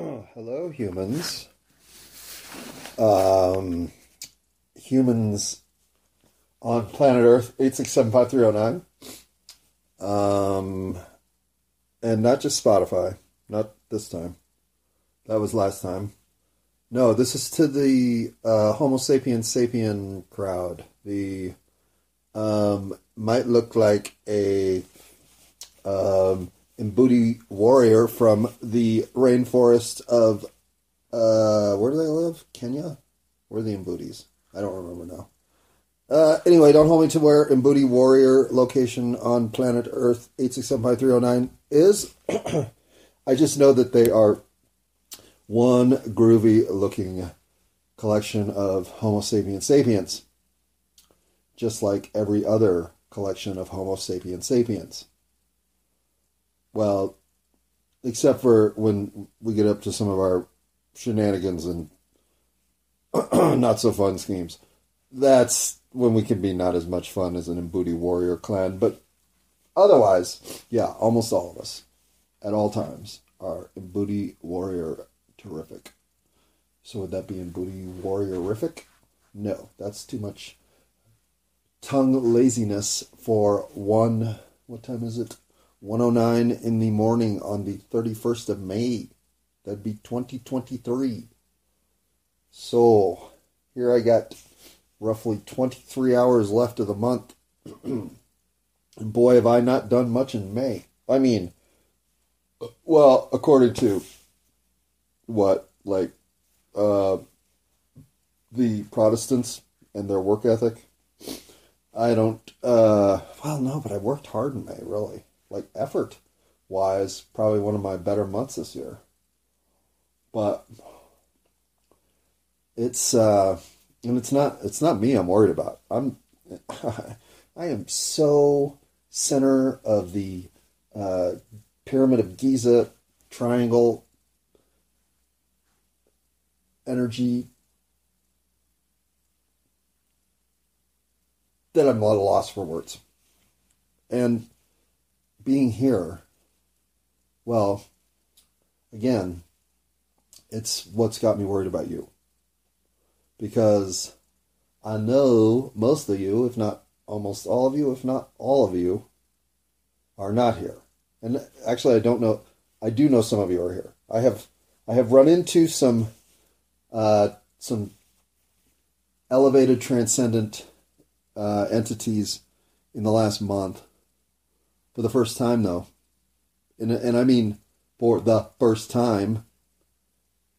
Hello, humans. Um, humans on planet Earth, 8675309. Um, and not just Spotify, not this time. That was last time. No, this is to the uh, Homo sapien sapien crowd. The um, might look like a um, Mbudi warrior from the rainforest of uh, where do they live? Kenya? Where are the Mbudis? I don't remember now. Uh, anyway, don't hold me to where Mbudi warrior location on planet Earth 8675309 is. I just know that they are one groovy looking collection of Homo sapiens sapiens, just like every other collection of Homo sapiens sapiens. Well, except for when we get up to some of our shenanigans and not so fun schemes. That's when we can be not as much fun as an Mbudi warrior clan. But otherwise, yeah, almost all of us at all times are Mbudi warrior terrific. So would that be Mbudi warriorific? No, that's too much tongue laziness for one. What time is it? 109 in the morning on the 31st of May. That'd be 2023. So, here I got roughly 23 hours left of the month. and boy, have I not done much in May. I mean, well, according to what, like, uh, the Protestants and their work ethic, I don't, uh, well, no, but I worked hard in May, really like effort wise, probably one of my better months this year. But it's uh, and it's not it's not me I'm worried about. I'm I am so center of the uh, pyramid of Giza triangle energy that I'm at a loss for words. And being here, well, again, it's what's got me worried about you. Because I know most of you, if not almost all of you, if not all of you, are not here. And actually, I don't know. I do know some of you are here. I have I have run into some uh, some elevated transcendent uh, entities in the last month for the first time, though. And, and I mean for the first time.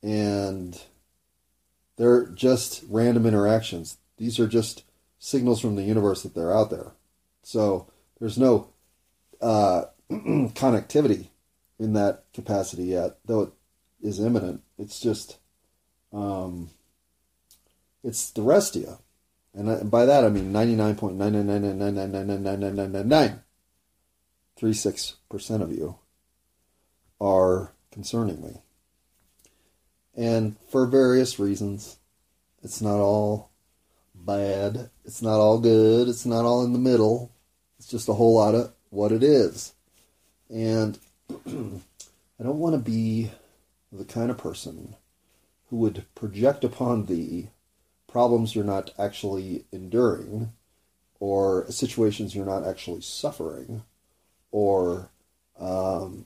And they're just random interactions. These are just signals from the universe that they're out there. So there's no uh, connectivity in that capacity yet, though it is imminent. It's just, um, it's the rest of you. And by that I mean 99.99999999999 36% of you are concerning me. And for various reasons, it's not all bad, it's not all good, it's not all in the middle. It's just a whole lot of what it is. And I don't want to be the kind of person who would project upon thee problems you're not actually enduring or situations you're not actually suffering or um,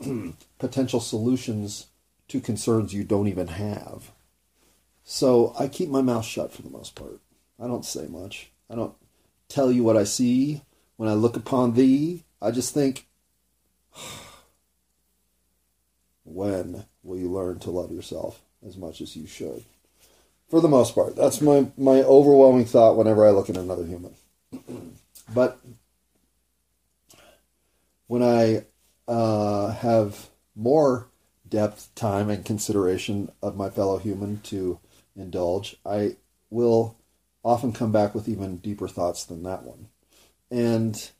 potential solutions to concerns you don't even have. So I keep my mouth shut for the most part. I don't say much. I don't tell you what I see when I look upon thee. I just think, when will you learn to love yourself as much as you should? For the most part, that's my, my overwhelming thought whenever I look at another human. but when I uh, have more depth, time, and consideration of my fellow human to indulge, I will often come back with even deeper thoughts than that one. And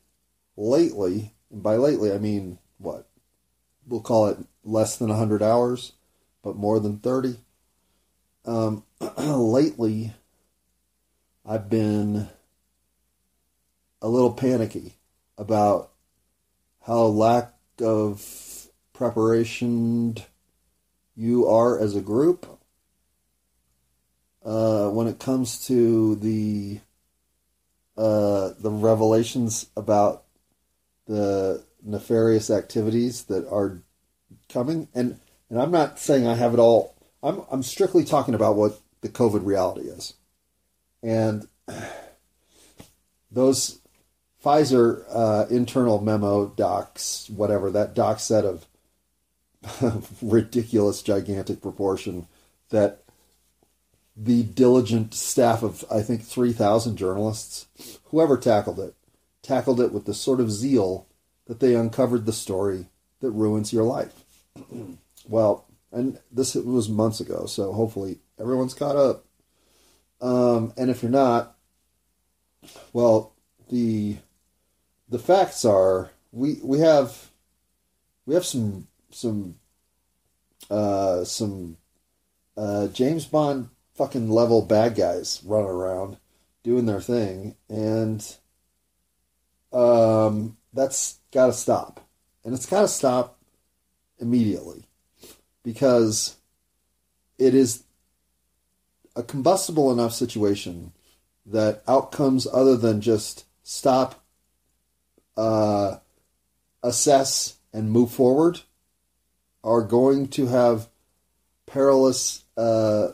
lately, and by lately I mean what? We'll call it less than 100 hours, but more than 30. Um, lately, I've been a little panicky about how lack of preparation you are as a group uh, when it comes to the uh, the revelations about the nefarious activities that are coming, and and I'm not saying I have it all. I'm I'm strictly talking about what the COVID reality is, and those Pfizer uh, internal memo docs, whatever that doc set of ridiculous, gigantic proportion that the diligent staff of I think three thousand journalists, whoever tackled it, tackled it with the sort of zeal that they uncovered the story that ruins your life. well, and this was months ago, so hopefully everyone's caught up. Um, and if you're not, well, the the facts are we we have we have some some uh, some uh, James Bond fucking level bad guys running around doing their thing, and um, that's got to stop, and it's got to stop immediately because it is a combustible enough situation that outcomes other than just stop, uh, assess, and move forward are going to have perilous uh,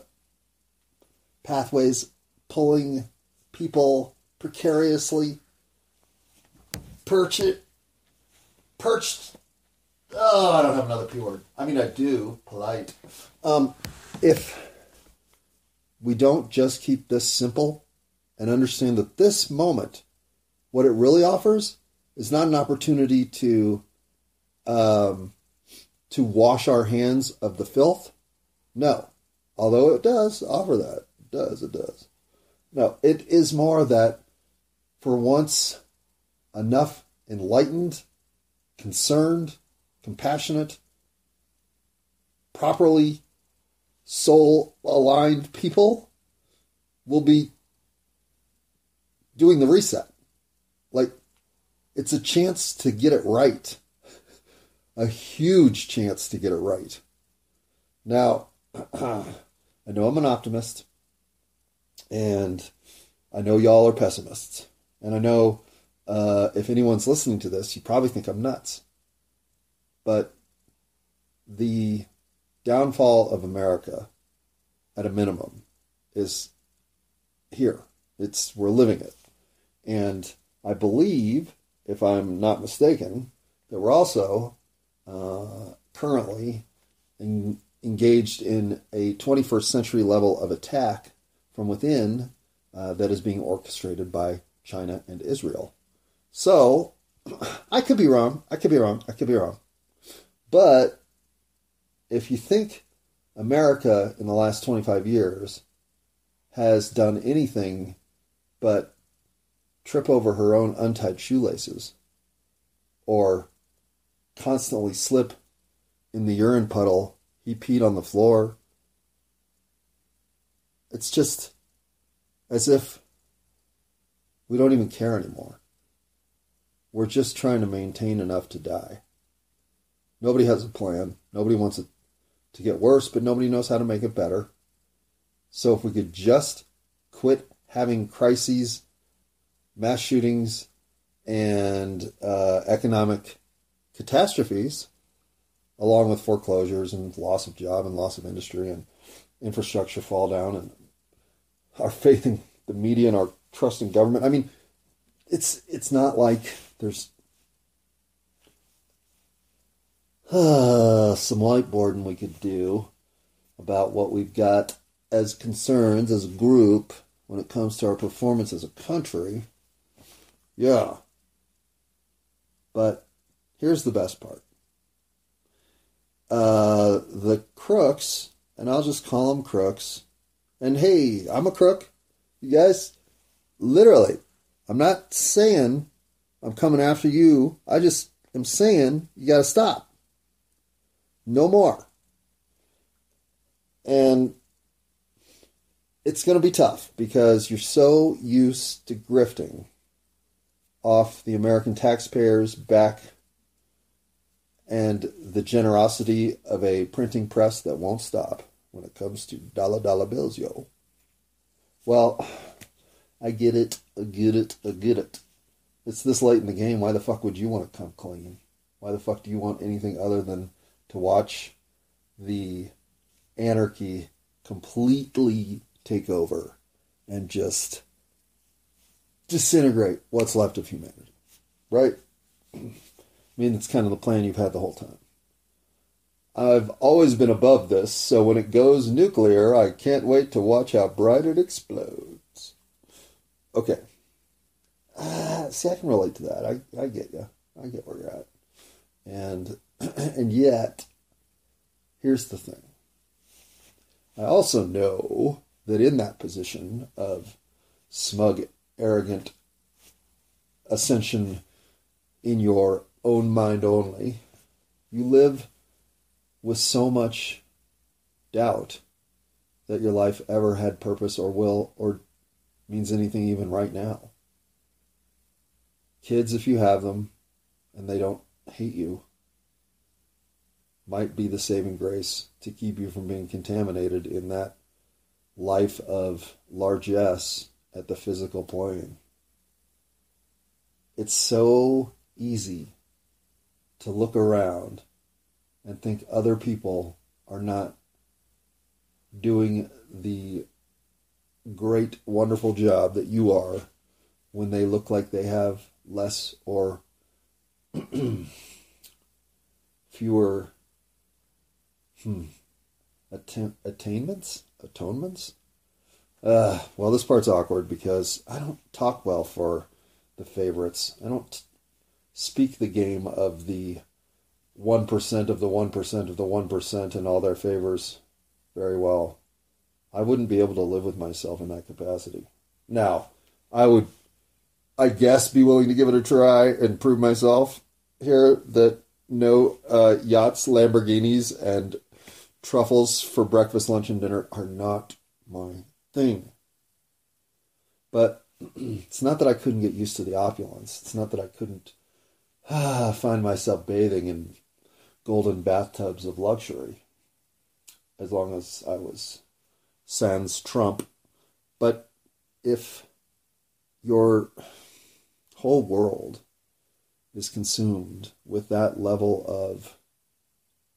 pathways pulling people precariously perch it perched oh i don't have another p word. I mean i do polite. Um, if we don't just keep this simple and understand that this moment what it really offers is not an opportunity to um, to wash our hands of the filth? No. Although it does offer that. It does, it does. No, it is more that for once enough enlightened, concerned, compassionate, properly soul aligned people will be doing the reset. Like, it's a chance to get it right a huge chance to get it right. Now, I know I'm an optimist, and I know y'all are pessimists, and I know uh, if anyone's listening to this, you probably think I'm nuts. But the downfall of America, at a minimum, is here. It's we're living it, and I believe, if I'm not mistaken, that we're also uh, currently in, engaged in a 21st century level of attack from within uh, that is being orchestrated by China and Israel. So, I could be wrong. I could be wrong. I could be wrong. But if you think America in the last 25 years has done anything but trip over her own untied shoelaces or constantly slip in the urine puddle. He peed on the floor. It's just as if we don't even care anymore. We're just trying to maintain enough to die. Nobody has a plan. Nobody wants it to get worse, but nobody knows how to make it better. So if we could just quit having crises, mass shootings, and uh, economic catastrophes, along with foreclosures and loss of job and loss of industry and infrastructure fall down and our faith in the media and our trust in government. I mean, it's it's not like there's uh, some whiteboarding we could do about what we've got as concerns as a group when it comes to our performance as a country. Yeah. But Here's the best part. Uh, the crooks, and I'll just call them crooks. And hey, I'm a crook. You guys, literally, I'm not saying I'm coming after you. I just am saying you got to stop. No more. And it's going to be tough because you're so used to grifting off the American taxpayers' back and the generosity of a printing press that won't stop when it comes to dollar dollar bills, yo. Well, I get it, I get it, I get it. It's this late in the game. Why the fuck would you want to come clean? Why the fuck do you want anything other than to watch the anarchy completely take over and just disintegrate what's left of humanity? Right? I mean, it's kind of the plan you've had the whole time. I've always been above this, so when it goes nuclear, I can't wait to watch how bright it explodes. Okay. Uh, see, I can relate to that. I, I get you. I get where you're at. And and yet, here's the thing. I also know that in that position of smug, arrogant ascension in your own mind only, you live with so much doubt that your life ever had purpose or will or means anything even right now. Kids, if you have them and they don't hate you, might be the saving grace to keep you from being contaminated in that life of largesse at the physical plane. It's so easy to look around and think other people are not doing the great, wonderful job that you are when they look like they have less or fewer hmm, atta- attainments, atonements. Uh, well, this part's awkward because I don't talk well for the favorites. I don't speak the game of the 1% of the 1% of the 1% and all their favors very well. I wouldn't be able to live with myself in that capacity. Now, I would, I guess, be willing to give it a try and prove myself here that no uh, yachts, Lamborghinis, and truffles for breakfast, lunch, and dinner are not my thing. But it's not that I couldn't get used to the opulence. It's not that I couldn't ah, find myself bathing in golden bathtubs of luxury as long as I was sans Trump. But if your whole world is consumed with that level of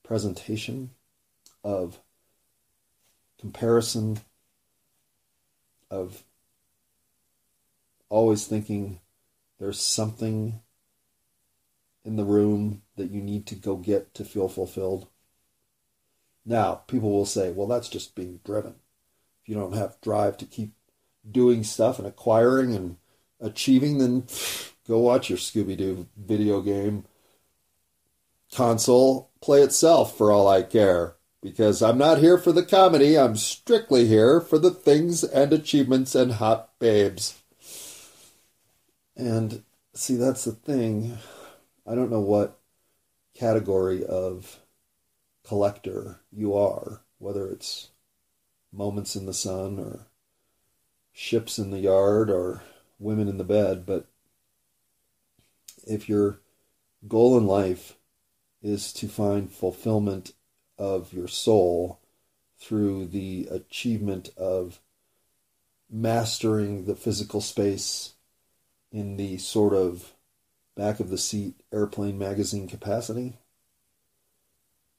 presentation, of comparison, of always thinking there's something in the room that you need to go get to feel fulfilled. Now, people will say, well, that's just being driven. If you don't have drive to keep doing stuff and acquiring and achieving, then go watch your Scooby Doo video game console play itself for all I care. Because I'm not here for the comedy, I'm strictly here for the things and achievements and hot babes. And see, that's the thing. I don't know what category of collector you are, whether it's moments in the sun or ships in the yard or women in the bed, but if your goal in life is to find fulfillment of your soul through the achievement of mastering the physical space in the sort of back of the seat airplane magazine capacity.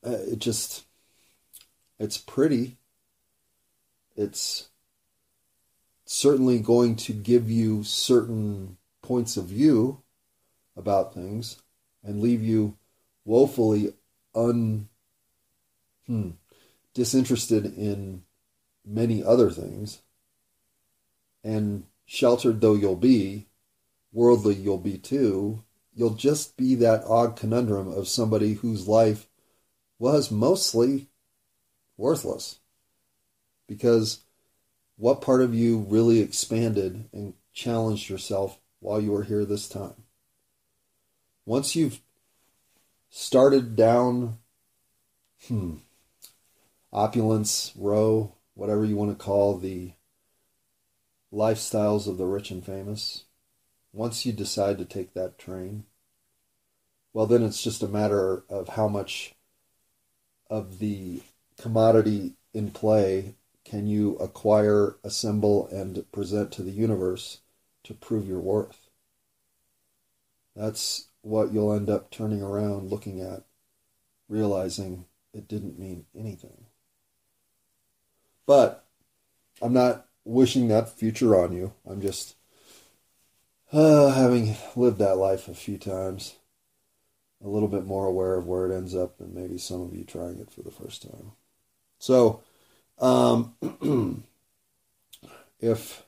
Uh, it just, it's pretty. It's certainly going to give you certain points of view about things and leave you woefully un hmm, disinterested in many other things and sheltered though you'll be worldly you'll be too you'll just be that odd conundrum of somebody whose life was mostly worthless. Because what part of you really expanded and challenged yourself while you were here this time? Once you've started down, hmm, opulence row, whatever you want to call the lifestyles of the rich and famous, once you decide to take that train, well, then it's just a matter of how much of the commodity in play can you acquire, assemble, and present to the universe to prove your worth. That's what you'll end up turning around looking at, realizing it didn't mean anything. But I'm not wishing that future on you. I'm just uh, having lived that life a few times, a little bit more aware of where it ends up than maybe some of you trying it for the first time. So, um, if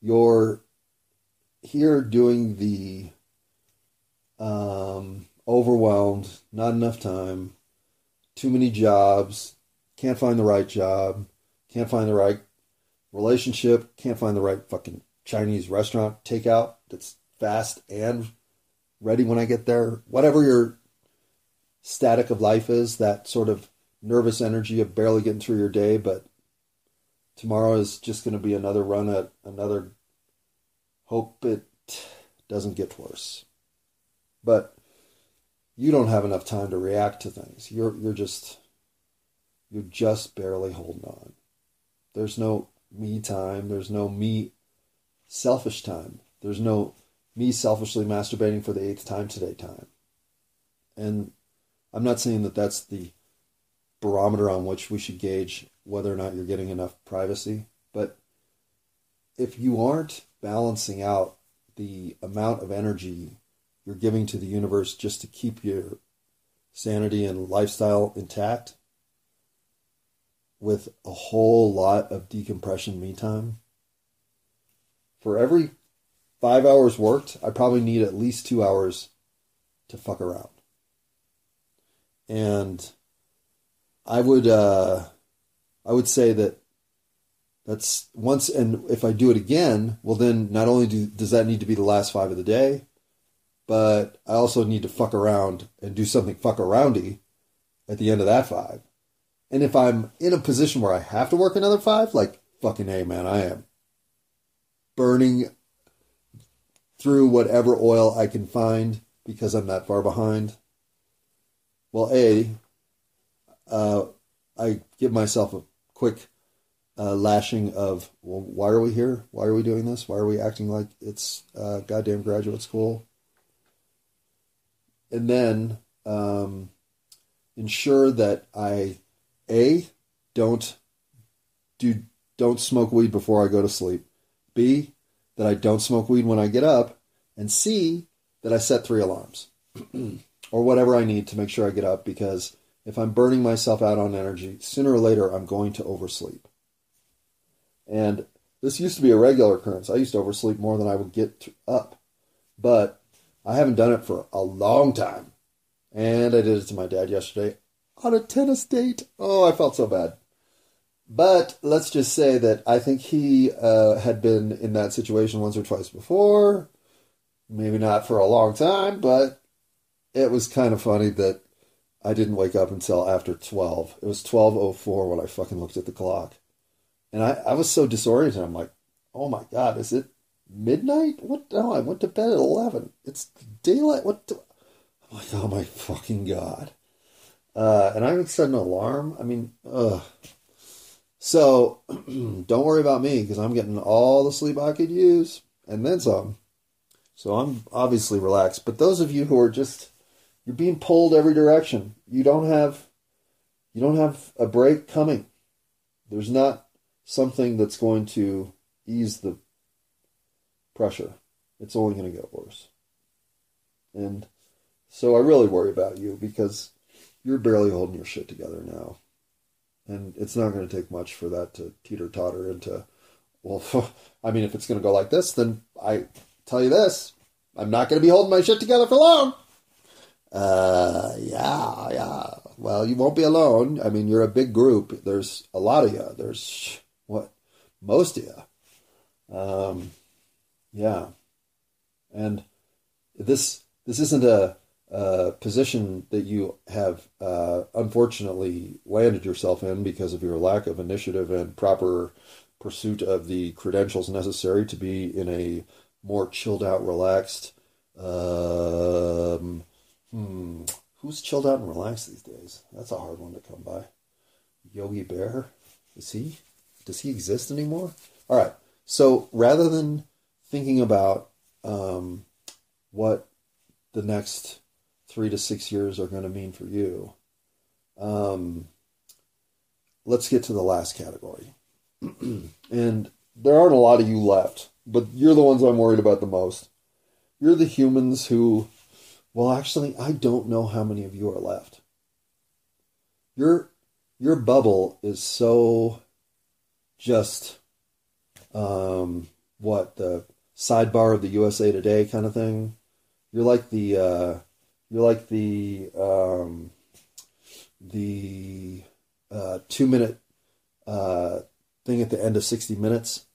you're here doing the um, overwhelmed, not enough time, too many jobs, can't find the right job, can't find the right relationship, can't find the right fucking Chinese restaurant takeout that's fast and ready when I get there. Whatever your static of life is, that sort of nervous energy of barely getting through your day, but tomorrow is just going to be another run at another hope it doesn't get worse. But you don't have enough time to react to things. You're you're just you're just barely holding on. There's no me time. There's no me selfish time. There's no me selfishly masturbating for the eighth time today time. And I'm not saying that that's the barometer on which we should gauge whether or not you're getting enough privacy, but if you aren't balancing out the amount of energy you're giving to the universe just to keep your sanity and lifestyle intact with a whole lot of decompression me time. For every five hours worked, I probably need at least two hours to fuck around. And I would uh, I would say that that's once and if I do it again, well then not only do, does that need to be the last five of the day, but I also need to fuck around and do something fuck aroundy at the end of that five. And if I'm in a position where I have to work another five, like fucking hey man, I am burning through whatever oil I can find because I'm that far behind. Well, a uh, I give myself a quick uh, lashing of, well, why are we here? Why are we doing this? Why are we acting like it's uh, goddamn graduate school? And then um, ensure that I, A, don't do don't smoke weed before I go to sleep. B, that I don't smoke weed when I get up. And C, that I set three alarms or whatever I need to make sure I get up because if I'm burning myself out on energy, sooner or later I'm going to oversleep. And this used to be a regular occurrence. I used to oversleep more than I would get up. But I haven't done it for a long time. And I did it to my dad yesterday on a tennis date. Oh, I felt so bad. But let's just say that I think he uh, had been in that situation once or twice before. Maybe not for a long time, but it was kind of funny that I didn't wake up until after 12. It was 12.04 when I fucking looked at the clock. And I, I was so disoriented. I'm like, oh my God, is it midnight? What? No, I went to bed at 11. It's daylight. What? Do, I'm like, oh my fucking God. Uh, and I haven't set an alarm. I mean, ugh. So don't worry about me because I'm getting all the sleep I could use and then some. So I'm obviously relaxed. But those of you who are just you're being pulled every direction. You don't have you don't have a break coming. There's not something that's going to ease the pressure. It's only going to get worse. And so I really worry about you because you're barely holding your shit together now. And it's not going to take much for that to teeter totter into, well, I mean, if it's going to go like this, then I tell you this I'm not going to be holding my shit together for long. Uh, yeah, yeah. Well, you won't be alone. I mean, you're a big group. There's a lot of you. There's what most of you. Um, yeah, and this this isn't a, a position that you have uh, unfortunately landed yourself in because of your lack of initiative and proper pursuit of the credentials necessary to be in a more chilled out, relaxed. Um, Hmm. Who's chilled out and relaxed these days? That's a hard one to come by. Yogi Bear? Is he? Does he exist anymore? All right. So rather than thinking about um, what the next three to six years are going to mean for you, um, let's get to the last category. and there aren't a lot of you left, but you're the ones I'm worried about the most. You're the humans who, well, actually, I don't know how many of you are left. Your your bubble is so just um, what the sidebar of the USA Today kind of thing. You're like the uh, you're like the um, the uh, two minute uh, thing at the end of 60 minutes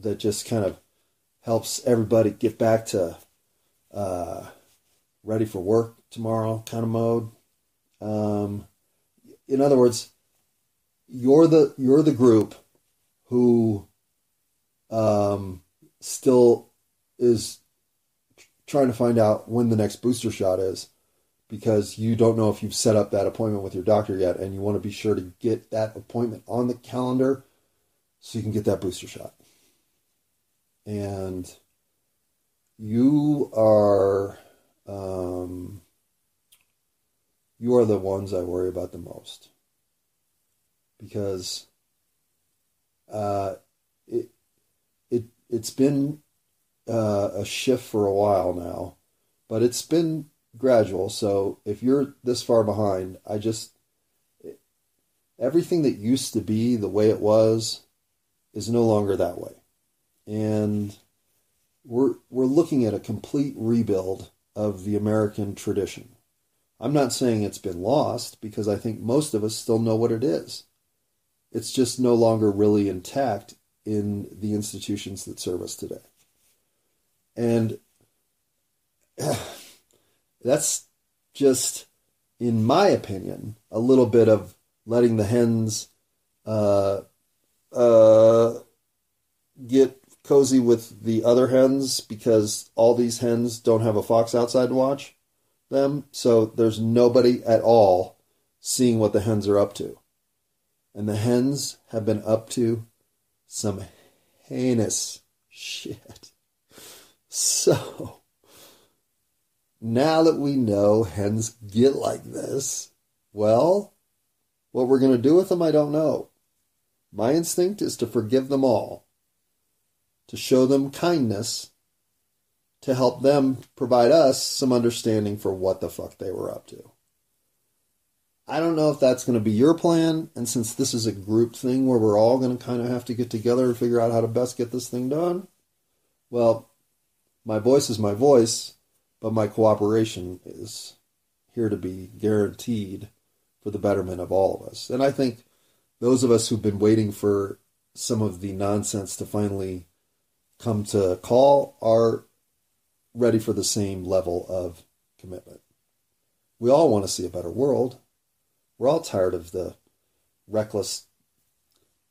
that just kind of helps everybody get back to uh, ready for work tomorrow kind of mode. Um, in other words, you're the you're the group who um, still is trying to find out when the next booster shot is because you don't know if you've set up that appointment with your doctor yet and you want to be sure to get that appointment on the calendar so you can get that booster shot. And you are um, you are the ones I worry about the most because uh, it it it's been uh, a shift for a while now, but it's been gradual. So if you're this far behind, I just everything that used to be the way it was is no longer that way, and we're we're looking at a complete rebuild of the American tradition. I'm not saying it's been lost because I think most of us still know what it is. It's just no longer really intact in the institutions that serve us today. And that's just, in my opinion, a little bit of letting the hens uh, uh, get cozy with the other hens because all these hens don't have a fox outside to watch them. So there's nobody at all seeing what the hens are up to. And the hens have been up to some heinous shit. So, now that we know hens get like this, well, what we're going to do with them, I don't know. My instinct is to forgive them all, to show them kindness, to help them provide us some understanding for what the fuck they were up to. I don't know if that's going to be your plan. And since this is a group thing where we're all going to kind of have to get together and figure out how to best get this thing done, well, my voice is my voice, but my cooperation is here to be guaranteed for the betterment of all of us. And I think those of us who've been waiting for some of the nonsense to finally come to call are ready for the same level of commitment. We all want to see a better world. We're all tired of the reckless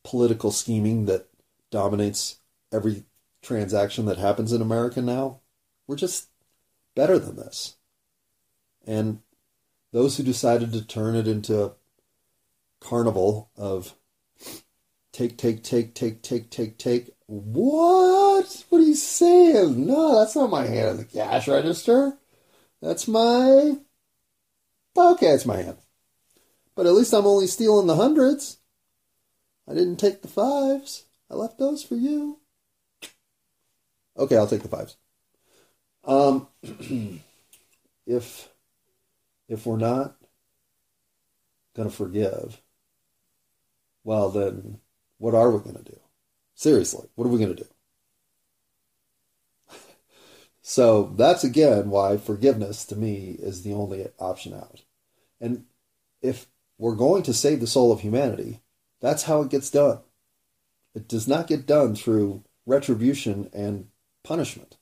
political scheming that dominates every transaction that happens in America now. We're just better than this. And those who decided to turn it into a carnival of take, take, take, take, take, take, take. What? What are you saying? No, that's not my hand the cash register. That's my. Okay, it's my hand. But at least I'm only stealing the hundreds. I didn't take the fives. I left those for you. Okay, I'll take the fives. Um, if if we're not going to forgive, well, then what are we going to do? Seriously, what are we going to do? so that's again why forgiveness to me is the only option out. And if we're going to save the soul of humanity, that's how it gets done. It does not get done through retribution and punishment.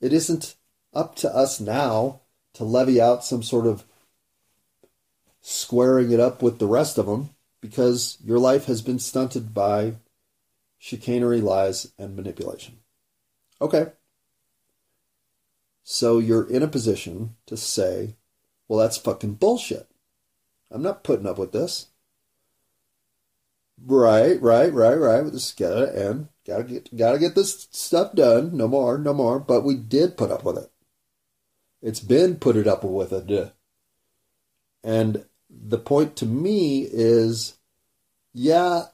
It isn't up to us now to levy out some sort of squaring it up with the rest of them because your life has been stunted by chicanery, lies, and manipulation. Okay. So you're in a position to say, well, that's fucking bullshit. I'm not putting up with this. Right, right, right, right. This is gotta end. Gotta get, gotta get this stuff done. No more, no more. But we did put up with it. It's been put it up with it. And the point to me is, yeah,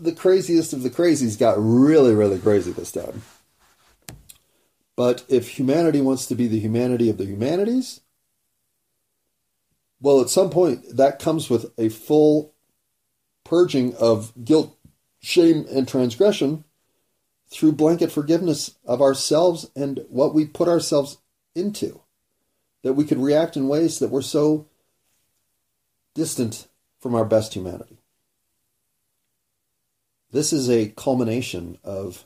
the craziest of the crazies got really, really crazy this time. But if humanity wants to be the humanity of the humanities, well, at some point that comes with a full purging of guilt, shame, and transgression through blanket forgiveness of ourselves and what we put ourselves into. That we could react in ways that were so distant from our best humanity. This is a culmination of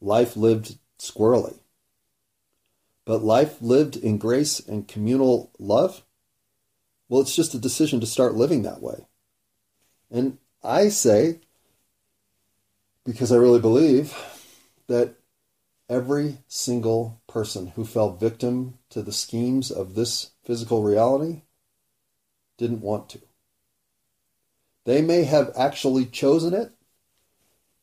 life lived squirrely. But life lived in grace and communal love, well, it's just a decision to start living that way. And I say, because I really believe, that every single person who fell victim to the schemes of this physical reality didn't want to. They may have actually chosen it,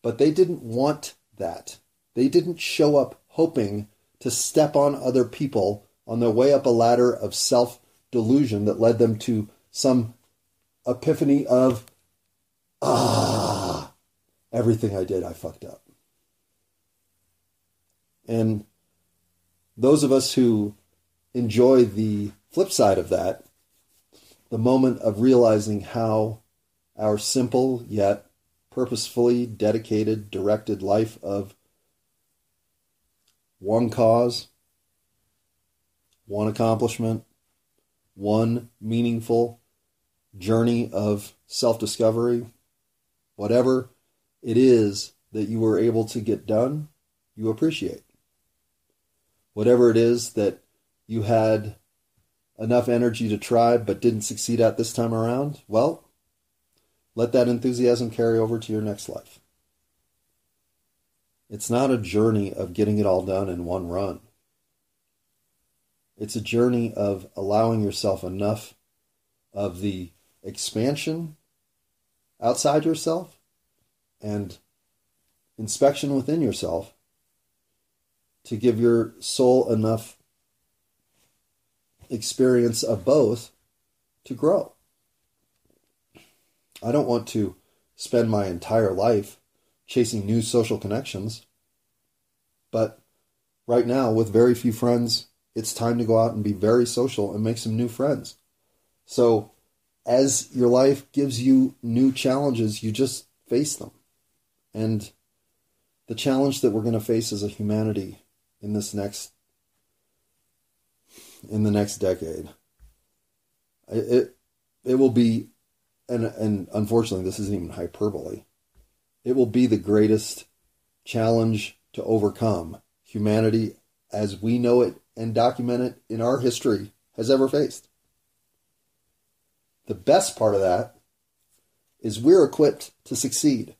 but they didn't want that. They didn't show up hoping to step on other people on their way up a ladder of self delusion that led them to some epiphany of, ah, everything I did, I fucked up. And those of us who enjoy the flip side of that, the moment of realizing how our simple yet purposefully dedicated, directed life of one cause, one accomplishment, one meaningful journey of self discovery, whatever it is that you were able to get done, you appreciate. Whatever it is that you had enough energy to try but didn't succeed at this time around, well, let that enthusiasm carry over to your next life. It's not a journey of getting it all done in one run. It's a journey of allowing yourself enough of the expansion outside yourself and inspection within yourself to give your soul enough experience of both to grow. I don't want to spend my entire life chasing new social connections. But right now, with very few friends, it's time to go out and be very social and make some new friends. So, as your life gives you new challenges, you just face them. And the challenge that we're going to face as a humanity in this next in the next decade it it will be and and unfortunately this isn't even hyperbole it will be the greatest challenge to overcome humanity as we know it and document it in our history has ever faced. The best part of that is we're equipped to succeed.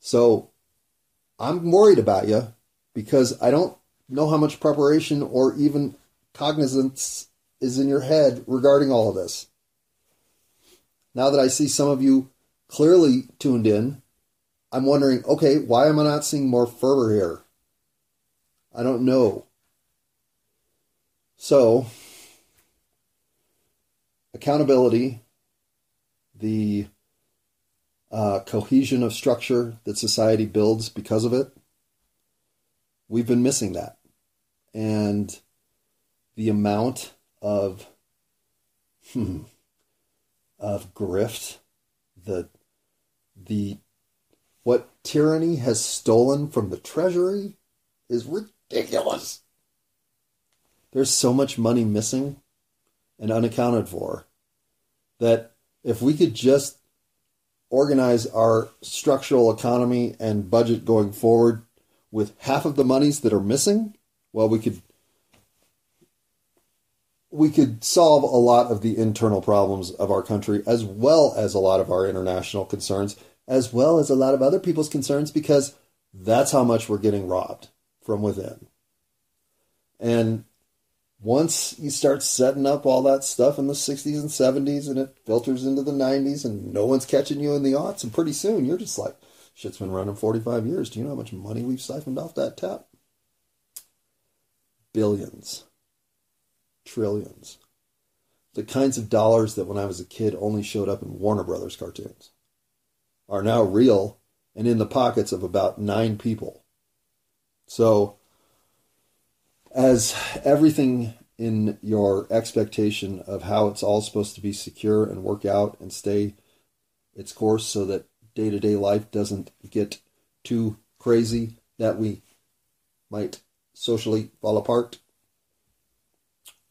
So I'm worried about you because I don't know how much preparation or even cognizance is in your head regarding all of this. Now that I see some of you clearly tuned in, I'm wondering, okay, why am I not seeing more fervor here? I don't know. So, accountability, the uh, cohesion of structure that society builds because of it, we've been missing that. And the amount of hmm, of grift, the the what tyranny has stolen from the treasury is ridiculous. There's so much money missing and unaccounted for that if we could just organize our structural economy and budget going forward with half of the monies that are missing, well, we could we could solve a lot of the internal problems of our country as well as a lot of our international concerns as well as a lot of other people's concerns because that's how much we're getting robbed from within. And once you start setting up all that stuff in the 60s and 70s and it filters into the 90s and no one's catching you in the aughts, and pretty soon you're just like, shit's been running 45 years. Do you know how much money we've siphoned off that tap? Billions. Trillions. The kinds of dollars that when I was a kid only showed up in Warner Brothers cartoons are now real and in the pockets of about nine people. So, as everything in your expectation of how it's all supposed to be secure and work out and stay its course so that day to day life doesn't get too crazy that we might socially fall apart.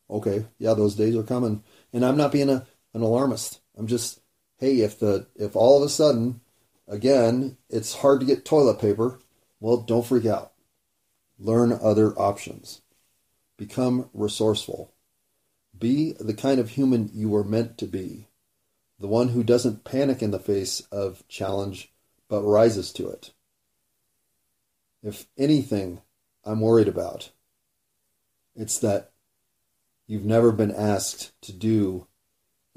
Okay, yeah, those days are coming. And I'm not being a, an alarmist. I'm just, hey, if the if all of a sudden, again, it's hard to get toilet paper, well, don't freak out. Learn other options. Become resourceful. Be the kind of human you were meant to be. The one who doesn't panic in the face of challenge, but rises to it. If anything I'm worried about, it's that you've never been asked to do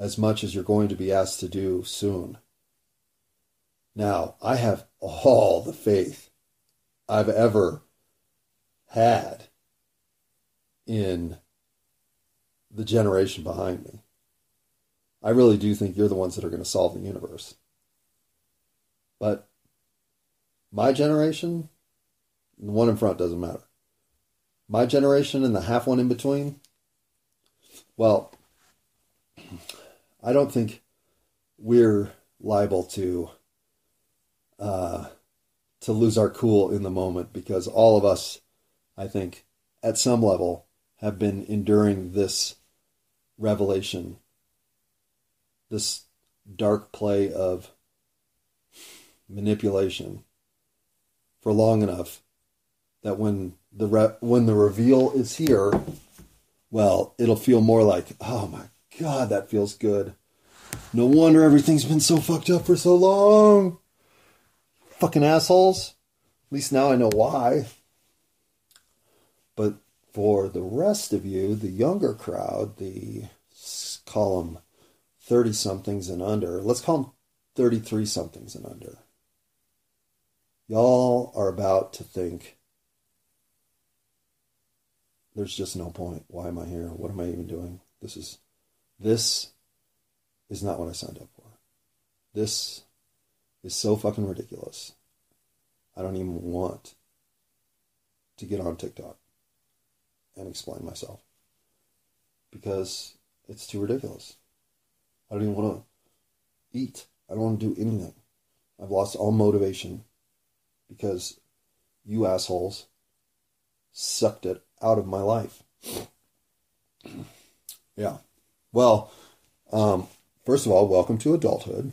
as much as you're going to be asked to do soon. Now, I have all the faith I've ever had in the generation behind me. I really do think you're the ones that are going to solve the universe. But my generation, the one in front doesn't matter. My generation and the half one in between, well, I don't think we're liable to uh, to lose our cool in the moment because all of us, I think, at some level, have been enduring this revelation, this dark play of manipulation for long enough that when the re- when the reveal is here, well, it'll feel more like, oh my god, that feels good. No wonder everything's been so fucked up for so long. Fucking assholes. At least now I know why. But for the rest of you, the younger crowd, the call them 30 somethings and under, let's call them 33 somethings and under. Y'all are about to think, there's just no point. Why am I here? What am I even doing? This is, this is not what I signed up for. This is so fucking ridiculous. I don't even want to get on TikTok and explain myself because it's too ridiculous. I don't even want to eat. I don't want to do anything. I've lost all motivation because you assholes sucked it out of my life. yeah. Well, um, first of all, welcome to adulthood.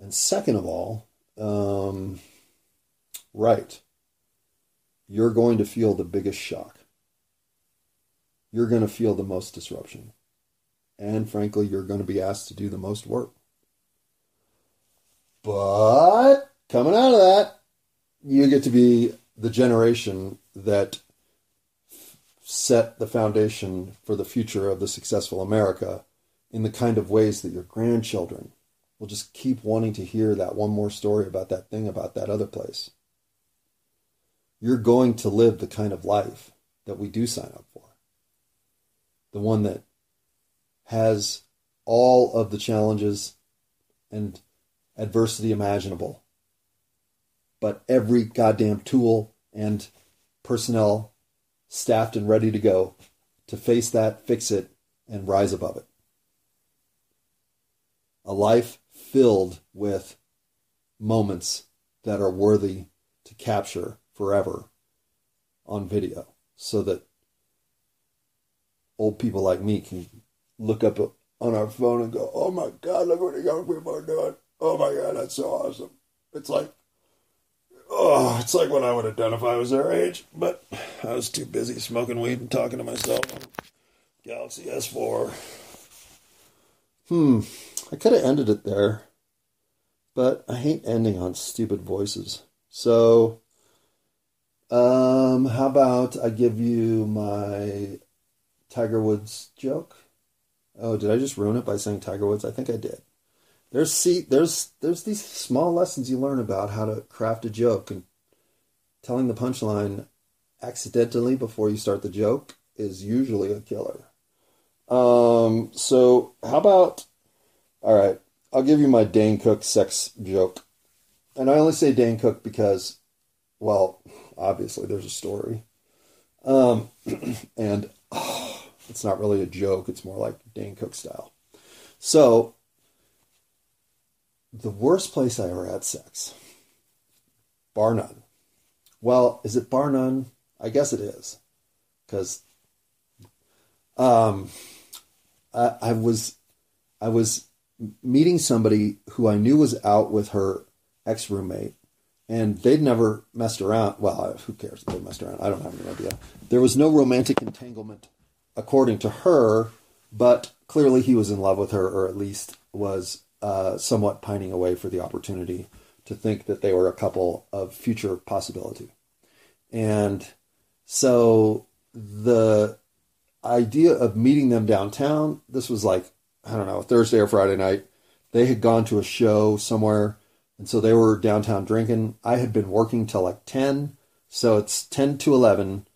And second of all, um, right, you're going to feel the biggest shock. You're going to feel the most disruption. And frankly, you're going to be asked to do the most work. But coming out of that, you get to be the generation that set the foundation for the future of the successful America in the kind of ways that your grandchildren will just keep wanting to hear that one more story about that thing about that other place. You're going to live the kind of life that we do sign up for. The one that has all of the challenges and adversity imaginable, but every goddamn tool and personnel staffed and ready to go to face that, fix it, and rise above it. A life filled with moments that are worthy to capture forever on video so that old people like me can look up on our phone and go, oh my God, look what the young people are doing. Oh my God, that's so awesome. It's like Oh, it's like what I would have done if I was their age, but I was too busy smoking weed and talking to myself on Galaxy S4. Hmm, I could have ended it there, but I hate ending on stupid voices. So, Um, how about I give you my Tiger Woods joke? Oh, did I just ruin it by saying Tiger Woods? I think I did. There's see there's there's these small lessons you learn about how to craft a joke and telling the punchline accidentally before you start the joke is usually a killer. Um, so how about all right, I'll give you my Dane Cook sex joke. And I only say Dane Cook because well, obviously there's a story. Um, and oh, it's not really a joke, it's more like Dane Cook style. So, the worst place I ever had sex, bar none. Well, is it bar none? I guess it is. Because um, I, I was I was meeting somebody who I knew was out with her ex roommate, and they'd never messed around. Well, who cares if they messed around? I don't have any idea. There was no romantic entanglement, according to her, but clearly he was in love with her, or at least was uh, somewhat pining away for the opportunity to think that they were a couple of future possibility. And so the idea of meeting them downtown, this was like, I don't know, Thursday or Friday night. They had gone to a show somewhere and so they were downtown drinking. I had been working till like 10. So it's 10 to 11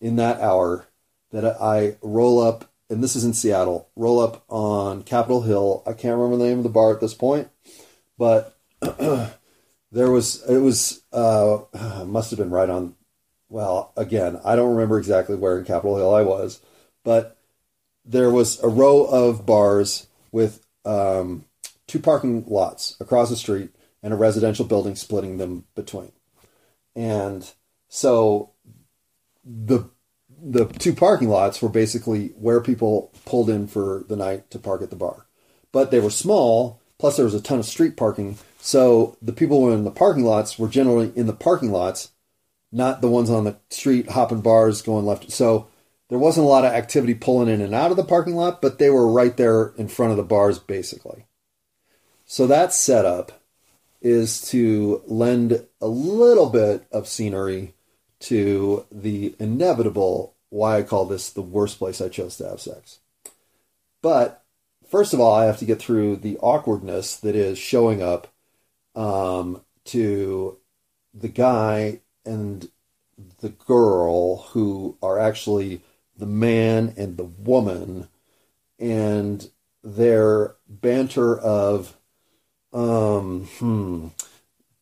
in that hour that I roll up, and this is in Seattle, roll up on Capitol Hill. I can't remember the name of the bar at this point, but there was, it was, uh, must have been right on, well, again, I don't remember exactly where in Capitol Hill I was, but there was a row of bars with um, two parking lots across the street and a residential building splitting them between. And so the the two parking lots were basically where people pulled in for the night to park at the bar. But they were small, plus there was a ton of street parking. So the people in the parking lots were generally in the parking lots, not the ones on the street hopping bars going left. So there wasn't a lot of activity pulling in and out of the parking lot, but they were right there in front of the bars basically. So that setup is to lend a little bit of scenery to the inevitable why I call this the worst place I chose to have sex. But first of all, I have to get through the awkwardness that is showing up um, to the guy and the girl who are actually the man and the woman and their banter of um, hmm.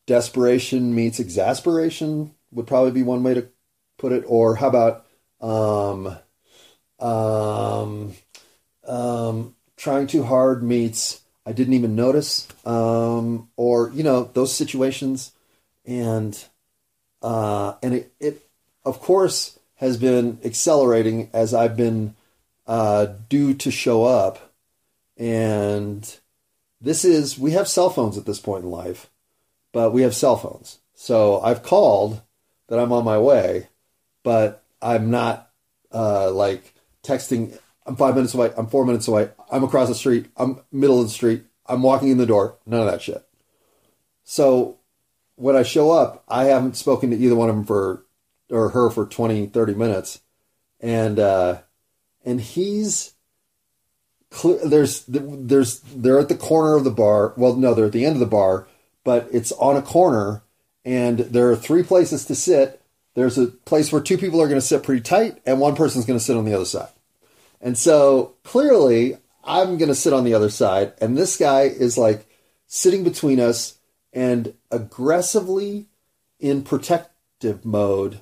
Desperation meets exasperation would probably be one way to put it. Or how about um, um, um, trying too hard meets I didn't even notice. Um, or you know those situations, and uh, and it, it of course has been accelerating as I've been uh, due to show up, and this is we have cell phones at this point in life, but we have cell phones. So I've called that I'm on my way, but I'm not uh, like texting. I'm five minutes away. I'm four minutes away. I'm across the street. I'm middle of the street. I'm walking in the door. None of that shit. So when I show up, I haven't spoken to either one of them for or her for 20, 30 minutes. And uh, and he's clear. there's there's they're at the corner of the bar. Well, no, they're at the end of the bar, but it's on a corner, and there are three places to sit. There's a place where two people are going to sit pretty tight, and one person's going to sit on the other side. And so clearly, I'm going to sit on the other side, and this guy is like sitting between us and aggressively in protective mode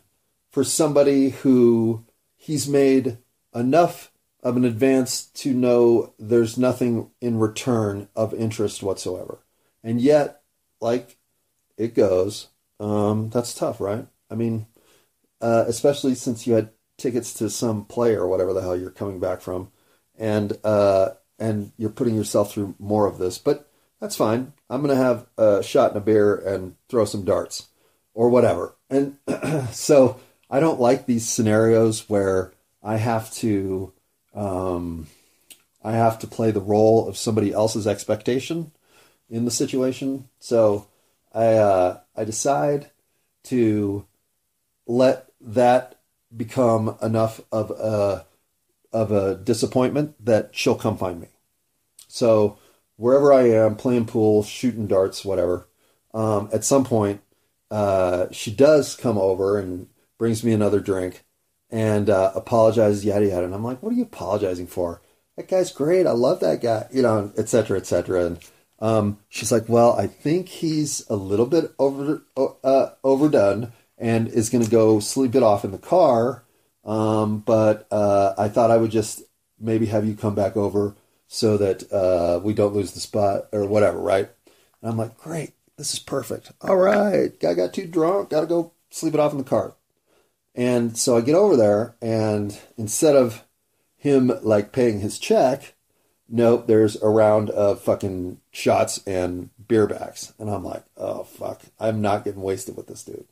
for somebody who he's made enough of an advance to know there's nothing in return of interest whatsoever. And yet, like it goes, um, that's tough, right? I mean, uh, especially since you had tickets to some play or whatever the hell you're coming back from, and uh, and you're putting yourself through more of this. But that's fine. I'm gonna have a shot and a beer and throw some darts or whatever. And so I don't like these scenarios where I have to um, I have to play the role of somebody else's expectation in the situation. So I uh, I decide to let that become enough of a of a disappointment that she'll come find me. So wherever I am, playing pool, shooting darts, whatever, um, at some point, uh, she does come over and brings me another drink and uh, apologizes, yada yada. And I'm like, what are you apologizing for? That guy's great. I love that guy, you know, et cetera, et cetera. And um, she's like, well, I think he's a little bit over uh, overdone and is going to go sleep it off in the car. Um, but uh, I thought I would just maybe have you come back over so that uh, we don't lose the spot or whatever, right? And I'm like, great, this is perfect. All right, guy got too drunk, got to go sleep it off in the car. And so I get over there, and instead of him like paying his check, nope, there's a round of fucking shots and beer backs. And I'm like, oh fuck, I'm not getting wasted with this dude.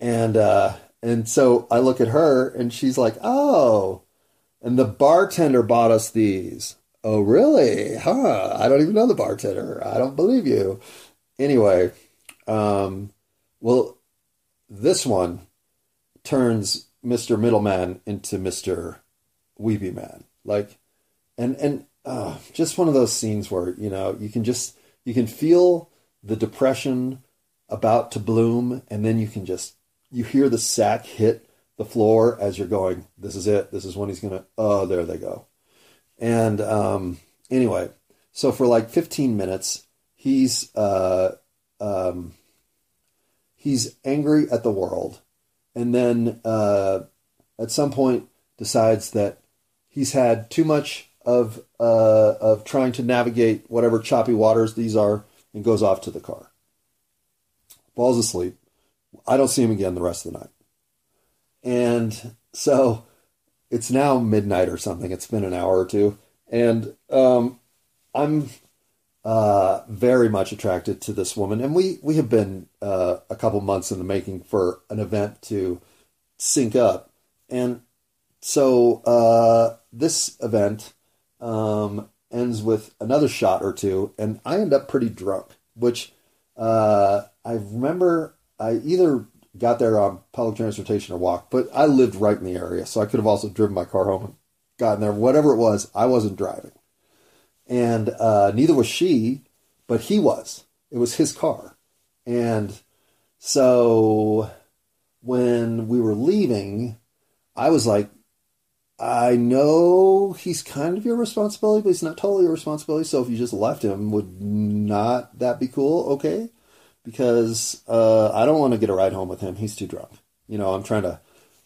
And uh and so I look at her and she's like, oh, and the bartender bought us these. Oh, really? Huh? I don't even know the bartender. I don't believe you. Anyway, um, well, this one turns Mr. Middleman into Mr. Weepy Man. Like, and, and, uh, just one of those scenes where, you know, you can just, you can feel the depression about to bloom and then you can just you hear the sack hit the floor as you're going, this is it. This is when he's to, oh, there they go. And um, anyway, so for like 15 minutes, he's, uh, um, he's angry at the world. And then uh, at some point decides that he's had too much of, uh, of trying to navigate whatever choppy waters these are and goes off to the car. Falls asleep I don't see him again the rest of the night. And so it's now midnight or something. It's been an hour or two. And um, I'm uh, very much attracted to this woman. And we, we have been uh, a couple months in the making for an event to sync up. And so uh, this event um, ends with another shot or two. And I end up pretty drunk, which uh, I remember I either got there on public transportation or walked, but I lived right in the area, so I could have also driven my car home and gotten there. Whatever it was, I wasn't driving, and uh, neither was she, but he was. It was his car, and so when we were leaving, I was like, I know he's kind of your responsibility, but he's not totally your responsibility. So if you just left him, would not that be cool? Okay because uh, I don't want to get a ride home with him. He's too drunk. You know, I'm trying to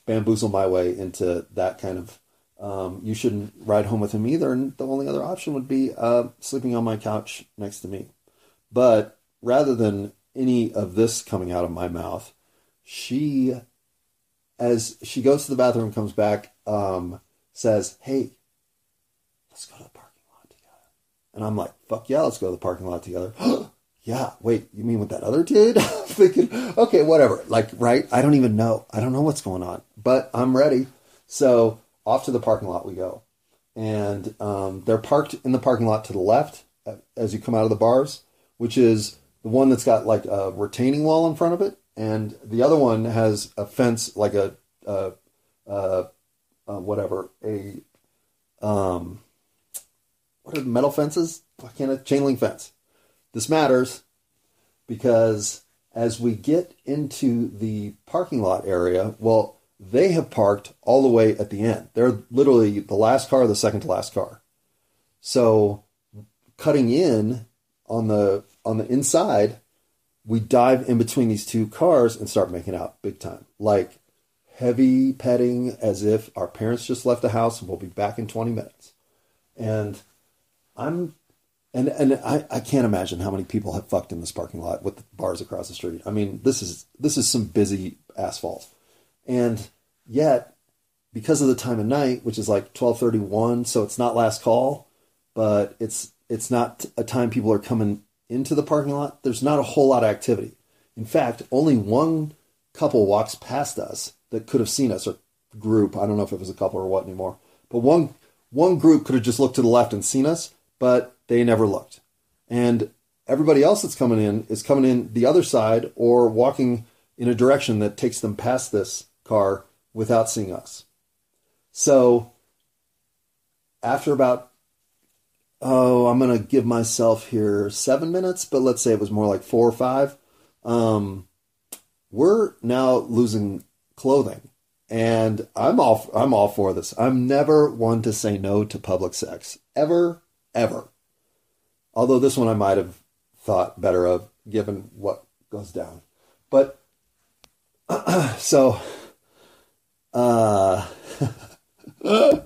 bamboozle my way into that kind of. Um, you shouldn't ride home with him either. And the only other option would be uh, sleeping on my couch next to me. But rather than any of this coming out of my mouth, she, as she goes to the bathroom, comes back, um, says, "Hey, let's go to the parking lot together." And I'm like, "Fuck yeah, let's go to the parking lot together." yeah, wait, you mean with that other dude? Thinking, okay, whatever. Like, right? I don't even know. I don't know what's going on, but I'm ready. So off to the parking lot we go. And um, they're parked in the parking lot to the left uh, as you come out of the bars, which is the one that's got like a retaining wall in front of it. And the other one has a fence, like a, uh, uh, whatever, a, um, what are the metal fences? Why can't a chain link fence? This matters because as we get into the parking lot area, well, they have parked all the way at the end. They're literally the last car, the second to last car. So cutting in on the on the inside, we dive in between these two cars and start making out big time. Like heavy petting as if our parents just left the house and we'll be back in 20 minutes. And I'm and and I, I can't imagine how many people have fucked in this parking lot with bars across the street. I mean, this is this is some busy asphalt. And yet, because of the time of night, which is like twelve thirty one, so it's not last call, but it's it's not a time people are coming into the parking lot. There's not a whole lot of activity. In fact, only one couple walks past us that could have seen us, or group. I don't know if it was a couple or what anymore. But one one group could have just looked to the left and seen us, but they never looked. And everybody else that's coming in is coming in the other side or walking in a direction that takes them past this car without seeing us. So after about oh, I'm gonna give myself here seven minutes, but let's say it was more like four or five. Um, we're now losing clothing, and I'm all I'm all for this. I'm never one to say no to public sex ever, ever. Although this one I might have thought better of given what goes down, but so. Uh,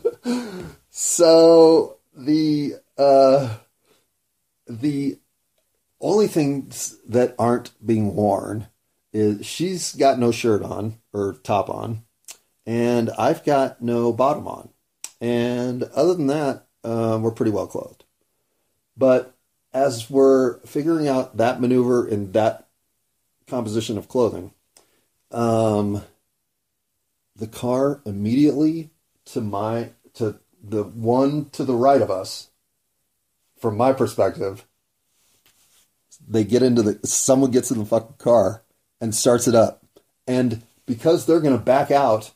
so the uh, the only things that aren't being worn is she's got no shirt on or top on, and I've got no bottom on. And other than that, uh, we're pretty well clothed. But as we're figuring out that maneuver in that composition of clothing, um, the car immediately to my to the one to the right of us from my perspective, they get into the someone gets in the fucking car and starts it up, and because they're going to back out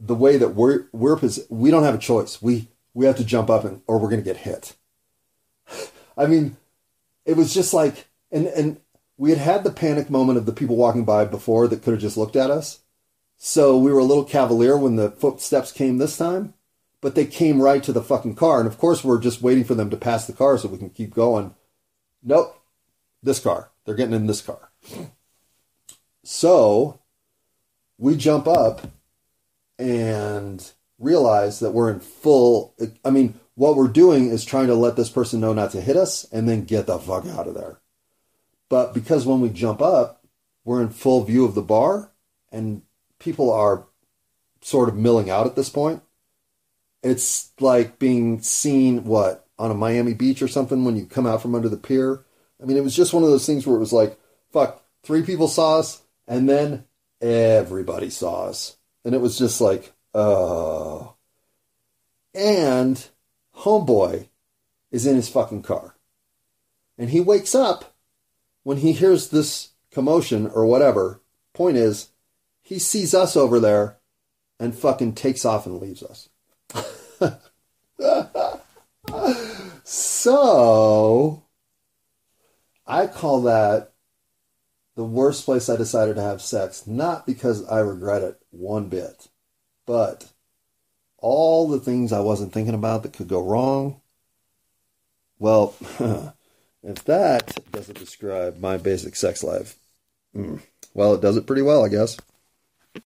the way that we're we're we don't have a choice. We we have to jump up and or we're going to get hit. I mean, it was just like and and we had had the panic moment of the people walking by before that could have just looked at us. So we were a little cavalier when the footsteps came this time but they came right to the fucking car. And of course, we're just waiting for them to pass the car so we can keep going. Nope, this car. They're getting in this car. So we jump up and realize that we're in full. I mean, what we're doing is trying to let this person know not to hit us and then get the fuck out of there. But because when we jump up, we're in full view of the bar and people are sort of milling out at this point it's like being seen what on a Miami beach or something when you come out from under the pier. I mean, it was just one of those things where it was like, fuck, three people saw us, and then everybody saw us, and it was just like, oh. And homeboy is in his fucking car, and he wakes up when he hears this commotion or whatever. Point is, he sees us over there and fucking takes off and leaves us. So I call that the worst place I decided to have sex, not because I regret it one bit, but all the things I wasn't thinking about that could go wrong. Well, if that doesn't describe my basic sex life, hmm, well, it does it pretty well, I guess.